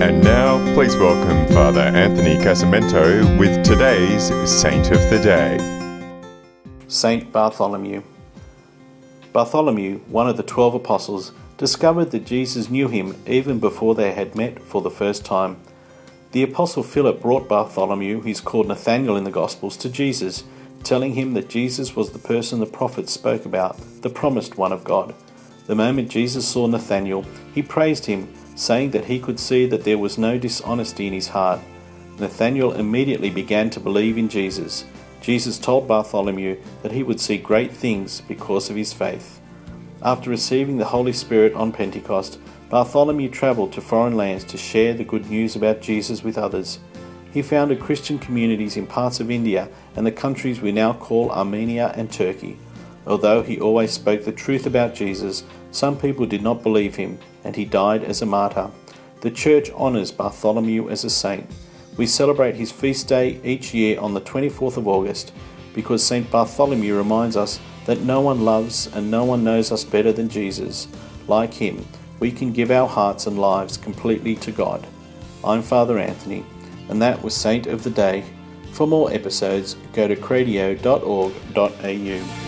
And now, please welcome Father Anthony Casamento with today's Saint of the Day. Saint Bartholomew. Bartholomew, one of the twelve apostles, discovered that Jesus knew him even before they had met for the first time. The apostle Philip brought Bartholomew, who's called Nathanael in the Gospels, to Jesus, telling him that Jesus was the person the prophets spoke about, the promised one of God. The moment Jesus saw Nathanael, he praised him saying that he could see that there was no dishonesty in his heart. Nathanael immediately began to believe in Jesus. Jesus told Bartholomew that he would see great things because of his faith. After receiving the Holy Spirit on Pentecost, Bartholomew travelled to foreign lands to share the good news about Jesus with others. He founded Christian communities in parts of India and the countries we now call Armenia and Turkey. Although he always spoke the truth about Jesus, some people did not believe him, and he died as a martyr. The Church honours Bartholomew as a saint. We celebrate his feast day each year on the 24th of August because St. Bartholomew reminds us that no one loves and no one knows us better than Jesus. Like him, we can give our hearts and lives completely to God. I'm Father Anthony, and that was Saint of the Day. For more episodes, go to cradio.org.au.